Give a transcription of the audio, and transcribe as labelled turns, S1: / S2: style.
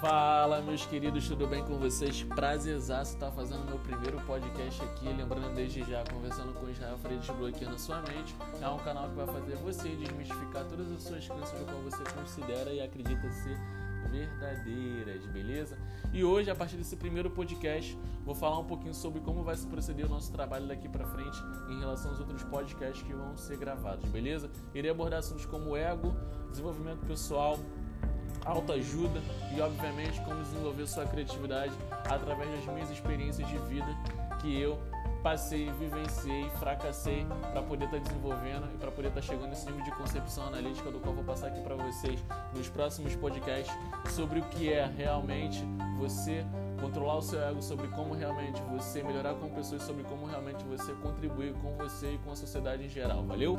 S1: Fala, meus queridos, tudo bem com vocês? Prazerzaço estar fazendo meu primeiro podcast aqui. Lembrando desde já, conversando com Israel Freire Desbloqueando Sua Mente. É um canal que vai fazer você desmistificar todas as suas crenças do qual você considera e acredita ser verdadeiras, beleza? E hoje, a partir desse primeiro podcast, vou falar um pouquinho sobre como vai se proceder o nosso trabalho daqui para frente em relação aos outros podcasts que vão ser gravados, beleza? Irei abordar assuntos como ego, desenvolvimento pessoal, autoajuda e, obviamente, como desenvolver sua criatividade através das minhas experiências de vida que eu passei, vivenciei, fracassei para poder estar tá desenvolvendo e para poder estar tá chegando nesse nível de concepção analítica do qual vou passar aqui para vocês nos próximos podcasts sobre o que é realmente você controlar o seu ego, sobre como realmente você melhorar como pessoa e sobre como realmente você contribuir com você e com a sociedade em geral. Valeu?